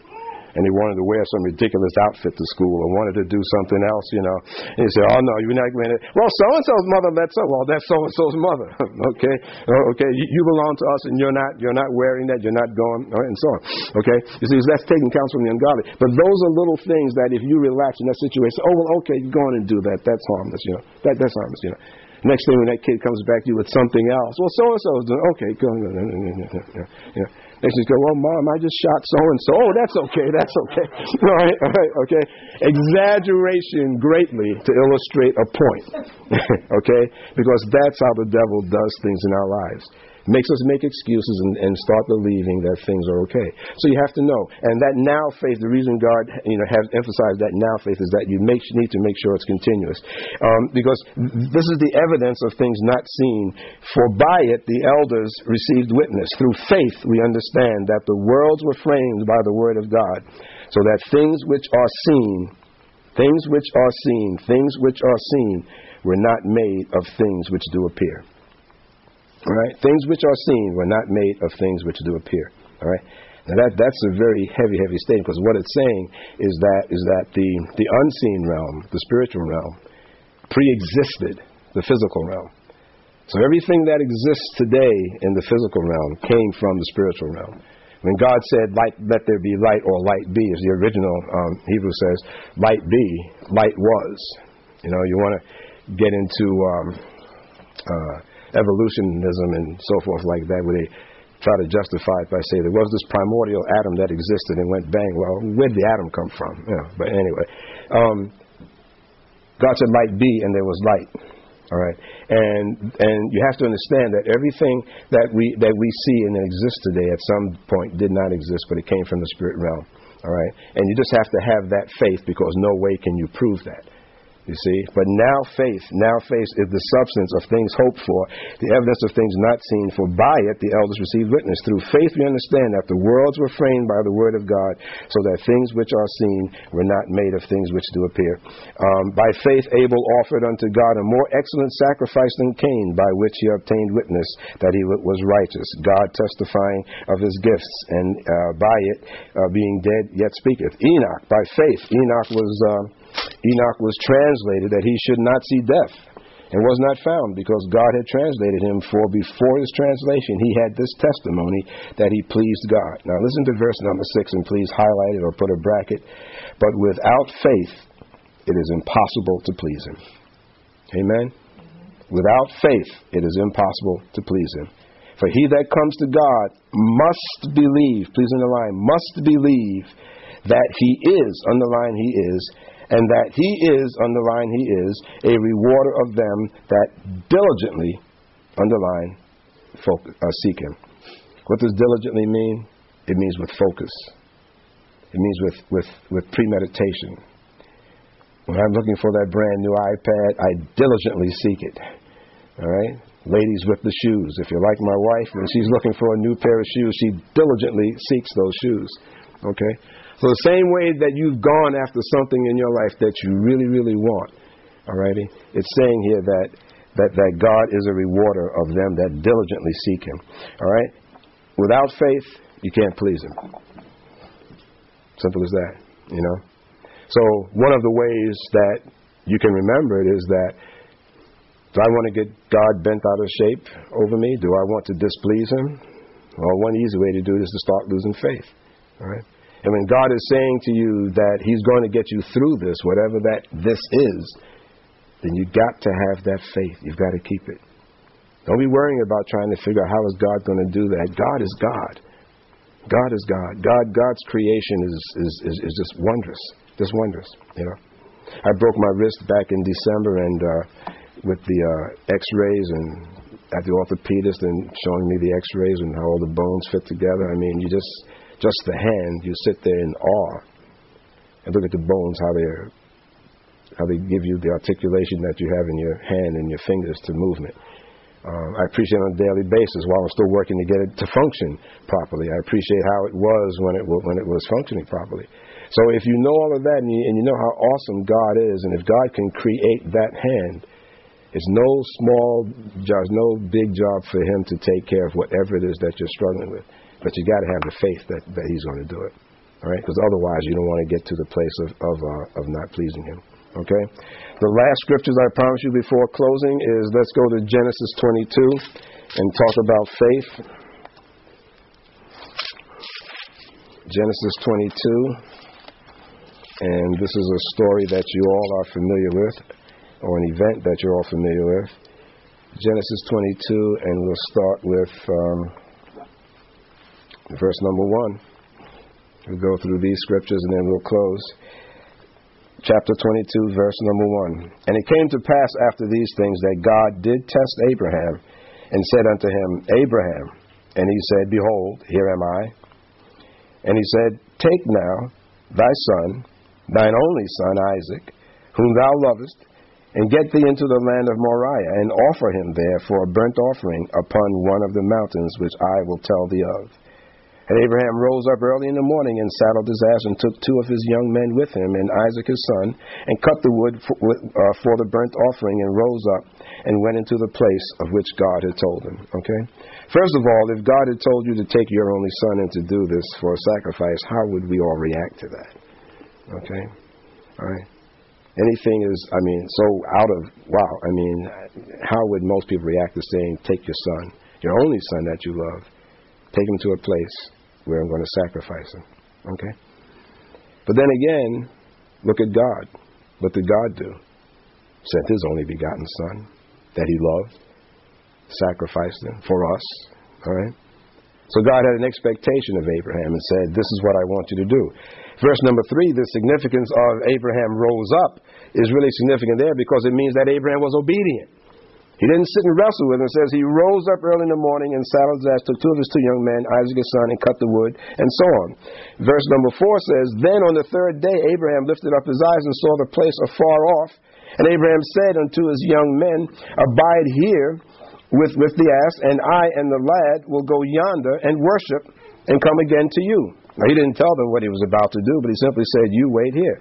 and he wanted to wear some ridiculous outfit to school or wanted to do something else, you know. And he said, "Oh no, you're not going to." Well, so and so's mother let so. Well, that's so and so's mother. okay, oh, okay, you, belong to us, and you're not. You're not wearing that. You're not going, right, and so on. Okay, you see, that's taking counsel from the ungodly. But those are little things that if you relax in that situation, oh well, okay, go on and do that. That's harmless, you know. That that's harmless, you know. Next thing when that kid comes back to you with something else, well, so and so is doing okay. Go, on yeah. They just go, well, mom, I just shot so and so. Oh, that's okay. That's okay. all right, all right, okay. Exaggeration greatly to illustrate a point. okay? Because that's how the devil does things in our lives makes us make excuses and, and, start believing that things are okay. So you have to know. And that now faith, the reason God you know has emphasized that now faith is that you make, need to make sure it's continuous. Um, because this is the evidence of things not seen. For by it the elders received witness. Through faith we understand that the worlds were framed by the word of God, so that things which are seen, things which are seen, things which are seen were not made of things which do appear. All right? Things which are seen were not made of things which do appear. All right? Now that, that's a very heavy, heavy statement because what it's saying is that, is that the, the unseen realm, the spiritual realm, pre-existed the physical realm. So everything that exists today in the physical realm came from the spiritual realm. When God said, light, let there be light, or light be, as the original um, Hebrew says, light be, light was. You know, you want to get into um, uh, evolutionism and so forth like that, where they try to justify it by saying there was this primordial atom that existed and went bang. Well, where did the atom come from? Yeah, but anyway, um, God said light be, and there was light. All right, and and you have to understand that everything that we that we see and exists today at some point did not exist, but it came from the spirit realm. All right, and you just have to have that faith because no way can you prove that. You see? But now faith, now faith is the substance of things hoped for, the evidence of things not seen, for by it the elders received witness. Through faith we understand that the worlds were framed by the word of God, so that things which are seen were not made of things which do appear. Um, by faith Abel offered unto God a more excellent sacrifice than Cain, by which he obtained witness that he was righteous, God testifying of his gifts, and uh, by it uh, being dead yet speaketh. Enoch, by faith, Enoch was. Uh, Enoch was translated that he should not see death and was not found because God had translated him. For before his translation, he had this testimony that he pleased God. Now, listen to verse number six and please highlight it or put a bracket. But without faith, it is impossible to please him. Amen? Without faith, it is impossible to please him. For he that comes to God must believe, please underline, must believe that he is, underline he is, and that he is, underline he is, a rewarder of them that diligently, underline, focus, uh, seek him. What does diligently mean? It means with focus. It means with, with, with premeditation. When I'm looking for that brand new iPad, I diligently seek it. All right? Ladies with the shoes. If you're like my wife, when she's looking for a new pair of shoes, she diligently seeks those shoes. Okay? So the same way that you've gone after something in your life that you really, really want, alrighty, it's saying here that, that, that God is a rewarder of them that diligently seek Him. Alright? Without faith, you can't please Him. Simple as that, you know? So one of the ways that you can remember it is that do I want to get God bent out of shape over me? Do I want to displease Him? Well, one easy way to do it is to start losing faith. All right? And when God is saying to you that He's going to get you through this, whatever that this is, then you've got to have that faith. You've got to keep it. Don't be worrying about trying to figure out how is God going to do that. God is God. God is God. God God's creation is, is, is, is just wondrous. Just wondrous, you know. I broke my wrist back in December and uh, with the uh, x-rays and at the orthopedist and showing me the x-rays and how all the bones fit together. I mean, you just just the hand, you sit there in awe and look at the bones, how they how they give you the articulation that you have in your hand and your fingers to movement. Um, I appreciate on a daily basis while I'm still working to get it to function properly. I appreciate how it was when it when it was functioning properly. So if you know all of that and you, and you know how awesome God is, and if God can create that hand, it's no small job, no big job for Him to take care of whatever it is that you're struggling with. But you got to have the faith that, that He's going to do it. All right? Because otherwise, you don't want to get to the place of, of, uh, of not pleasing Him. Okay? The last scriptures I promise you before closing is let's go to Genesis 22 and talk about faith. Genesis 22. And this is a story that you all are familiar with, or an event that you're all familiar with. Genesis 22, and we'll start with. Um, verse number 1. We'll go through these scriptures and then we'll close. Chapter 22, verse number 1. And it came to pass after these things that God did test Abraham and said unto him, Abraham. And he said, Behold, here am I. And he said, Take now thy son, thine only son Isaac, whom thou lovest, and get thee into the land of Moriah, and offer him there for a burnt offering upon one of the mountains which I will tell thee of. And Abraham rose up early in the morning and saddled his ass and took two of his young men with him and Isaac his son and cut the wood for, uh, for the burnt offering and rose up and went into the place of which God had told him. Okay? First of all, if God had told you to take your only son and to do this for a sacrifice, how would we all react to that? Okay? All right? Anything is, I mean, so out of, wow, I mean, how would most people react to saying, take your son, your only son that you love, take him to a place where I'm going to sacrifice him. Okay? But then again, look at God. What did God do? Sent his only begotten Son that he loved, sacrificed him for us. All right? So God had an expectation of Abraham and said, This is what I want you to do. Verse number three, the significance of Abraham rose up is really significant there because it means that Abraham was obedient. He didn't sit and wrestle with him. It says he rose up early in the morning and saddled ass, took two of his two young men, Isaac his son, and cut the wood, and so on. Verse number four says, Then on the third day Abraham lifted up his eyes and saw the place afar off. And Abraham said unto his young men, Abide here with, with the ass, and I and the lad will go yonder and worship and come again to you. Now, he didn't tell them what he was about to do, but he simply said, You wait here.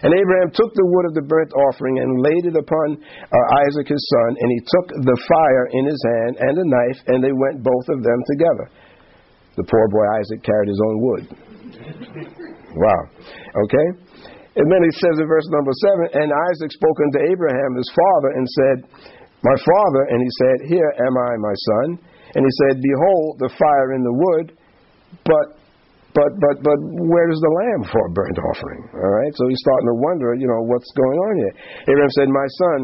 And Abraham took the wood of the burnt offering and laid it upon uh, Isaac his son, and he took the fire in his hand and a knife, and they went both of them together. The poor boy Isaac carried his own wood. wow. Okay? And then he says in verse number seven, and Isaac spoke unto Abraham his father and said, My father, and he said, Here am I, my son. And he said, Behold the fire in the wood, but but but but where is the lamb for a burnt offering? All right, so he's starting to wonder, you know, what's going on here. Abraham said, "My son,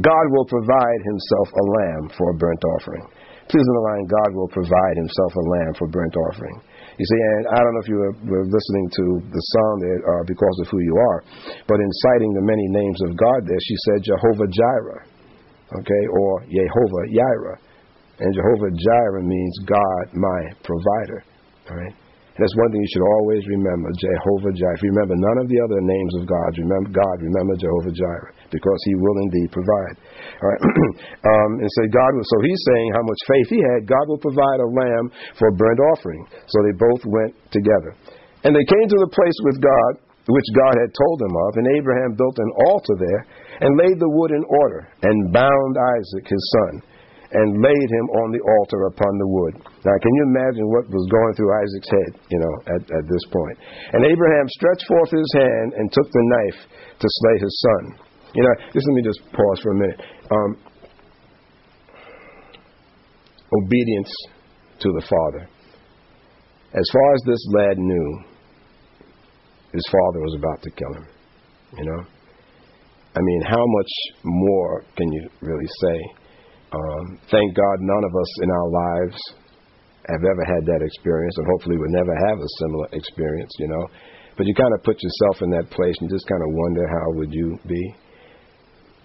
God will provide Himself a lamb for a burnt offering." Please underline, God will provide Himself a lamb for burnt offering. You see, and I don't know if you were, were listening to the song there uh, because of who you are, but in citing the many names of God there, she said Jehovah Jireh, okay, or Jehovah Jireh, and Jehovah Jireh means God my provider. All right. That's one thing you should always remember, Jehovah Jireh. Remember none of the other names of God, remember God, remember Jehovah Jireh, because He will indeed provide. All right, um, and so God, will, so He's saying how much faith He had. God will provide a lamb for a burnt offering. So they both went together, and they came to the place with God, which God had told them of. And Abraham built an altar there and laid the wood in order and bound Isaac his son and laid him on the altar upon the wood. Now, can you imagine what was going through Isaac's head, you know, at, at this point? And Abraham stretched forth his hand and took the knife to slay his son. You know, just let me just pause for a minute. Um, obedience to the father. As far as this lad knew, his father was about to kill him. You know? I mean, how much more can you really say? Um, thank God none of us in our lives have ever had that experience, and hopefully we'll never have a similar experience, you know. But you kind of put yourself in that place and just kind of wonder how would you be.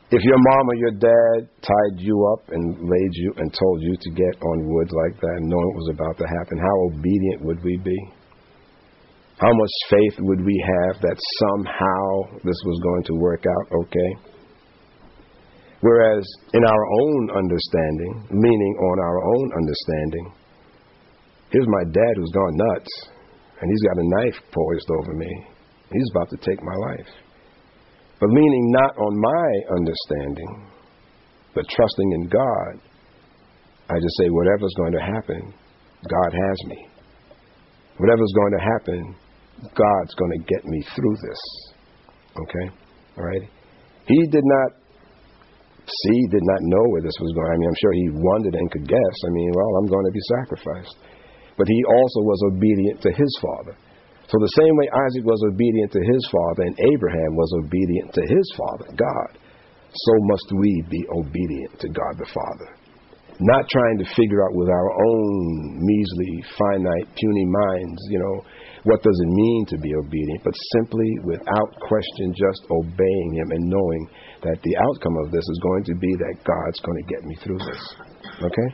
If your mom or your dad tied you up and laid you and told you to get on wood like that, knowing it was about to happen, how obedient would we be? How much faith would we have that somehow this was going to work out okay? Whereas in our own understanding, leaning on our own understanding, here's my dad who's gone nuts, and he's got a knife poised over me. He's about to take my life. But leaning not on my understanding, but trusting in God, I just say, whatever's going to happen, God has me. Whatever's going to happen, God's going to get me through this. Okay? All right? He did not see, did not know where this was going. I mean, I'm sure he wondered and could guess. I mean, well, I'm going to be sacrificed. But he also was obedient to his father. So, the same way Isaac was obedient to his father and Abraham was obedient to his father, God, so must we be obedient to God the Father. not trying to figure out with our own measly, finite, puny minds, you know, what does it mean to be obedient, but simply, without question, just obeying Him and knowing that the outcome of this is going to be that God's going to get me through this. Okay?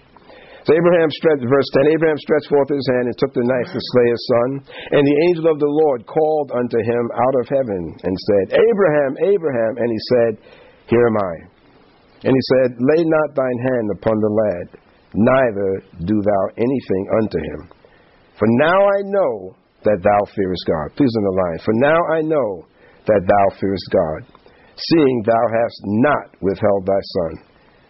So Abraham stretched, verse 10, Abraham stretched forth his hand and took the knife to slay his son. And the angel of the Lord called unto him out of heaven and said, Abraham, Abraham. And he said, Here am I. And he said, Lay not thine hand upon the lad, neither do thou anything unto him. For now I know that thou fearest God. Please underline. For now I know that thou fearest God, seeing thou hast not withheld thy son,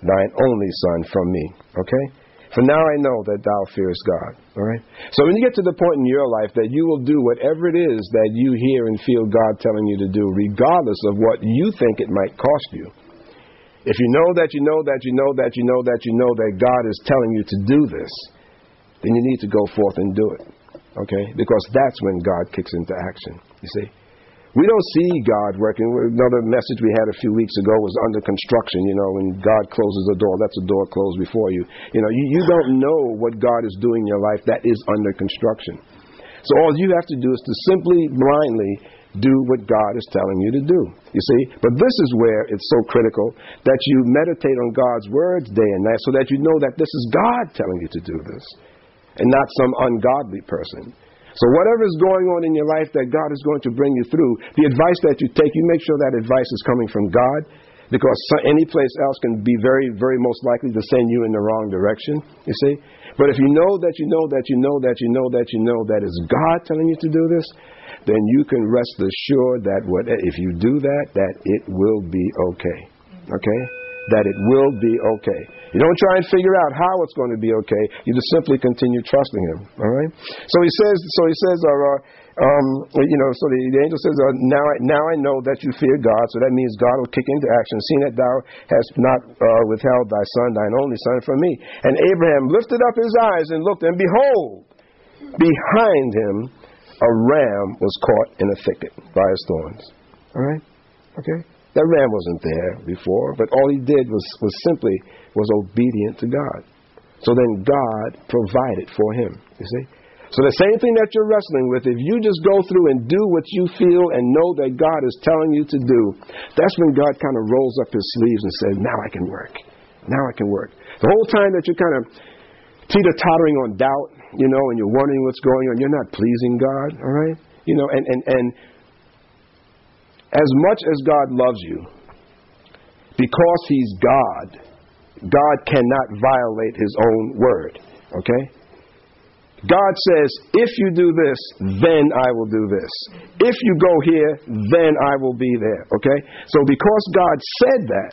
thine only son, from me. Okay? For now I know that thou fearest God. All right? So when you get to the point in your life that you will do whatever it is that you hear and feel God telling you to do, regardless of what you think it might cost you, if you know that you know that you know that you know that you know that God is telling you to do this, then you need to go forth and do it. Okay? Because that's when God kicks into action. You see? We don't see God working. Another message we had a few weeks ago was under construction. You know, when God closes a door, that's a door closed before you. You know, you, you don't know what God is doing in your life that is under construction. So all you have to do is to simply blindly do what God is telling you to do. You see? But this is where it's so critical that you meditate on God's words day and night so that you know that this is God telling you to do this and not some ungodly person. So, whatever is going on in your life that God is going to bring you through, the advice that you take, you make sure that advice is coming from God because any place else can be very, very most likely to send you in the wrong direction, you see? But if you know that you know that you know that you know that you know that it's God telling you to do this, then you can rest assured that what, if you do that, that it will be okay. Okay? That it will be okay. You don't try and figure out how it's going to be okay. You just simply continue trusting Him. All right. So He says. So He says. Uh, um, you know. So the, the angel says, uh, "Now, I, now I know that you fear God." So that means God will kick into action. Seeing that thou hast not uh, withheld thy son, thine only son, from me. And Abraham lifted up his eyes and looked, and behold, behind him a ram was caught in a thicket by his thorns. All right? Okay? That ram wasn't there before, but all he did was, was simply was obedient to God. So then God provided for him. You see? So the same thing that you're wrestling with, if you just go through and do what you feel and know that God is telling you to do, that's when God kind of rolls up his sleeves and says, Now I can work. Now I can work. The whole time that you're kind of teeter tottering on doubt, you know, and you're wondering what's going on, you're not pleasing God, all right? You know, and, and, and as much as God loves you, because He's God, God cannot violate His own word, okay? God says, if you do this, then I will do this. If you go here, then I will be there, okay? So because God said that,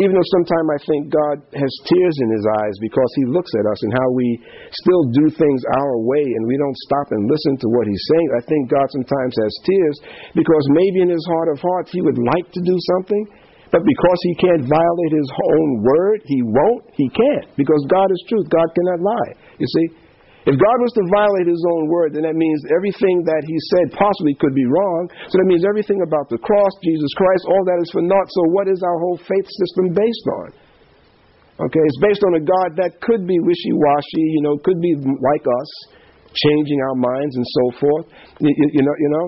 even though sometimes I think God has tears in his eyes because he looks at us and how we still do things our way and we don't stop and listen to what he's saying. I think God sometimes has tears because maybe in his heart of hearts he would like to do something, but because he can't violate his own word, he won't. He can't because God is truth. God cannot lie. You see? If God was to violate his own word, then that means everything that he said possibly could be wrong. So that means everything about the cross, Jesus Christ, all that is for naught. So what is our whole faith system based on? Okay, it's based on a God that could be wishy washy, you know, could be like us, changing our minds and so forth. You, you know, you know.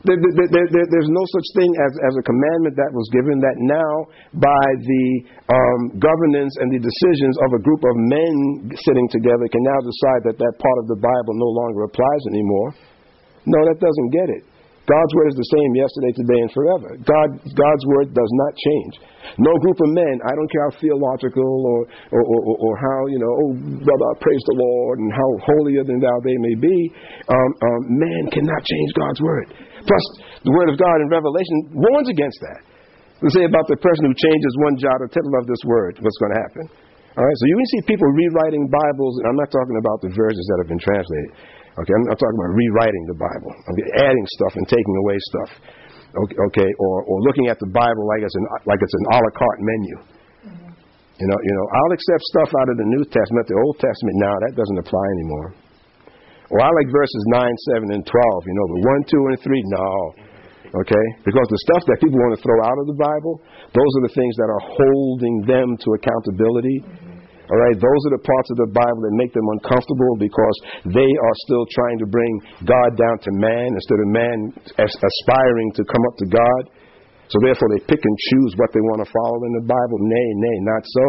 There, there, there, there's no such thing as, as a commandment that was given that now, by the um, governance and the decisions of a group of men sitting together, can now decide that that part of the Bible no longer applies anymore. No, that doesn't get it. God's word is the same yesterday, today, and forever. God, God's word does not change. No group of men, I don't care how theological or, or, or, or how, you know, oh, brother, praise the Lord, and how holier than thou they may be, um, um, man cannot change God's word. Plus, the word of God in Revelation warns against that. They say about the person who changes one jot or tittle of this word, what's going to happen. All right, so you can see people rewriting Bibles, and I'm not talking about the versions that have been translated. Okay, I'm, I'm talking about rewriting the Bible, okay, adding stuff and taking away stuff. Okay, okay or, or looking at the Bible like it's an, like it's an a la carte menu. Mm-hmm. You know, you know, I'll accept stuff out of the New Testament, the Old Testament now, that doesn't apply anymore. Or I like verses 9, 7, and 12, you know, but 1, 2, and 3, no. Okay? Because the stuff that people want to throw out of the Bible, those are the things that are holding them to accountability. All right, those are the parts of the Bible that make them uncomfortable because they are still trying to bring God down to man instead of man aspiring to come up to God. So therefore, they pick and choose what they want to follow in the Bible. Nay, nay, not so.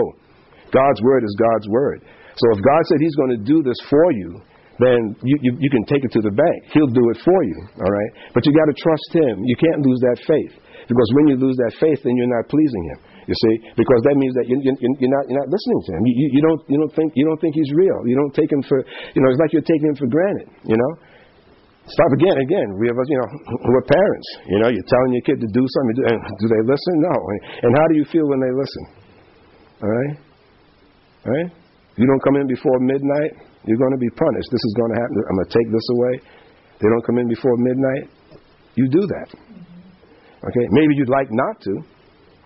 God's word is God's word. So if God said He's going to do this for you, then you, you, you can take it to the bank. He'll do it for you. All right, but you got to trust Him. You can't lose that faith because when you lose that faith, then you're not pleasing Him. You see, because that means that you, you, you're not you're not listening to him. You, you, don't you don't think you don't think he's real. You don't take him for you know. It's like you're taking him for granted. You know. Stop again, again. We have, you know, we're parents. You know, you're telling your kid to do something. And do they listen? No. And how do you feel when they listen? All right. All right. You don't come in before midnight. You're going to be punished. This is going to happen. I'm going to take this away. They don't come in before midnight. You do that. Okay. Maybe you'd like not to.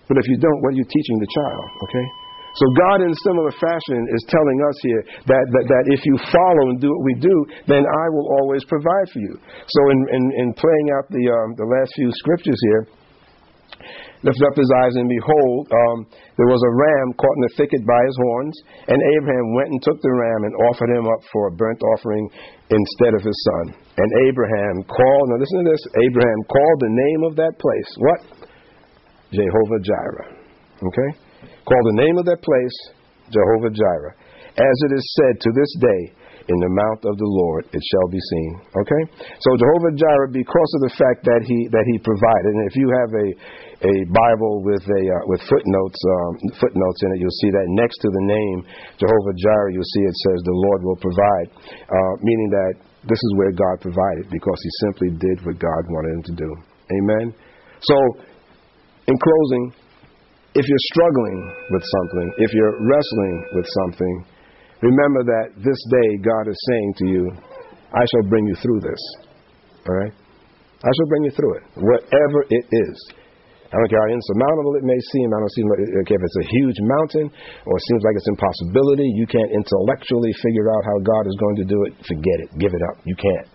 But if you don't, what are you teaching the child? Okay? So God, in a similar fashion, is telling us here that, that, that, if you follow and do what we do, then I will always provide for you. So in, in, in playing out the, um, the last few scriptures here, lifted up his eyes, and behold, um, there was a ram caught in the thicket by his horns. And Abraham went and took the ram and offered him up for a burnt offering instead of his son. And Abraham called, now listen to this Abraham called the name of that place. What? Jehovah Jireh. Okay? Called the name of that place Jehovah Jireh. As it is said to this day, in the mouth of the Lord it shall be seen. Okay? So Jehovah Jireh, because of the fact that he that he provided, and if you have a a Bible with a uh, with footnotes um, footnotes in it, you'll see that next to the name Jehovah Jireh, you'll see it says the Lord will provide, uh, meaning that this is where God provided because He simply did what God wanted Him to do. Amen. So in closing, if you're struggling with something, if you're wrestling with something, remember that this day God is saying to you, I shall bring you through this. All right? I shall bring you through it, whatever it is. I don't care how insurmountable it may seem. I don't see okay, if it's a huge mountain or it seems like it's impossibility. You can't intellectually figure out how God is going to do it. Forget it. Give it up. You can't.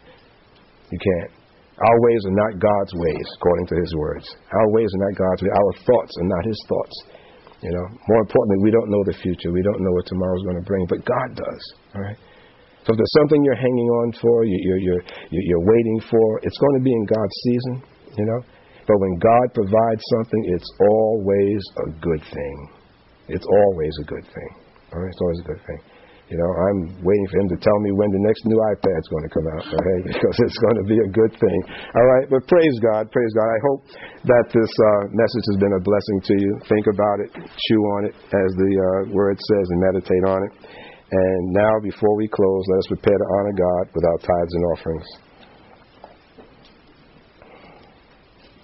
You can't. Our ways are not God's ways, according to His words. Our ways are not God's ways. Our thoughts are not His thoughts. You know, more importantly, we don't know the future. We don't know what tomorrow's going to bring, but God does. All right. So if there's something you're hanging on for, you're, you're, you're waiting for, it's going to be in God's season. You know. But when God provides something, it's always a good thing. It's always a good thing. All right. It's always a good thing. You know, I'm waiting for him to tell me when the next new iPad's going to come out, okay? Because it's going to be a good thing. All right, but praise God, praise God. I hope that this uh, message has been a blessing to you. Think about it, chew on it, as the uh, word says, and meditate on it. And now, before we close, let us prepare to honor God with our tithes and offerings.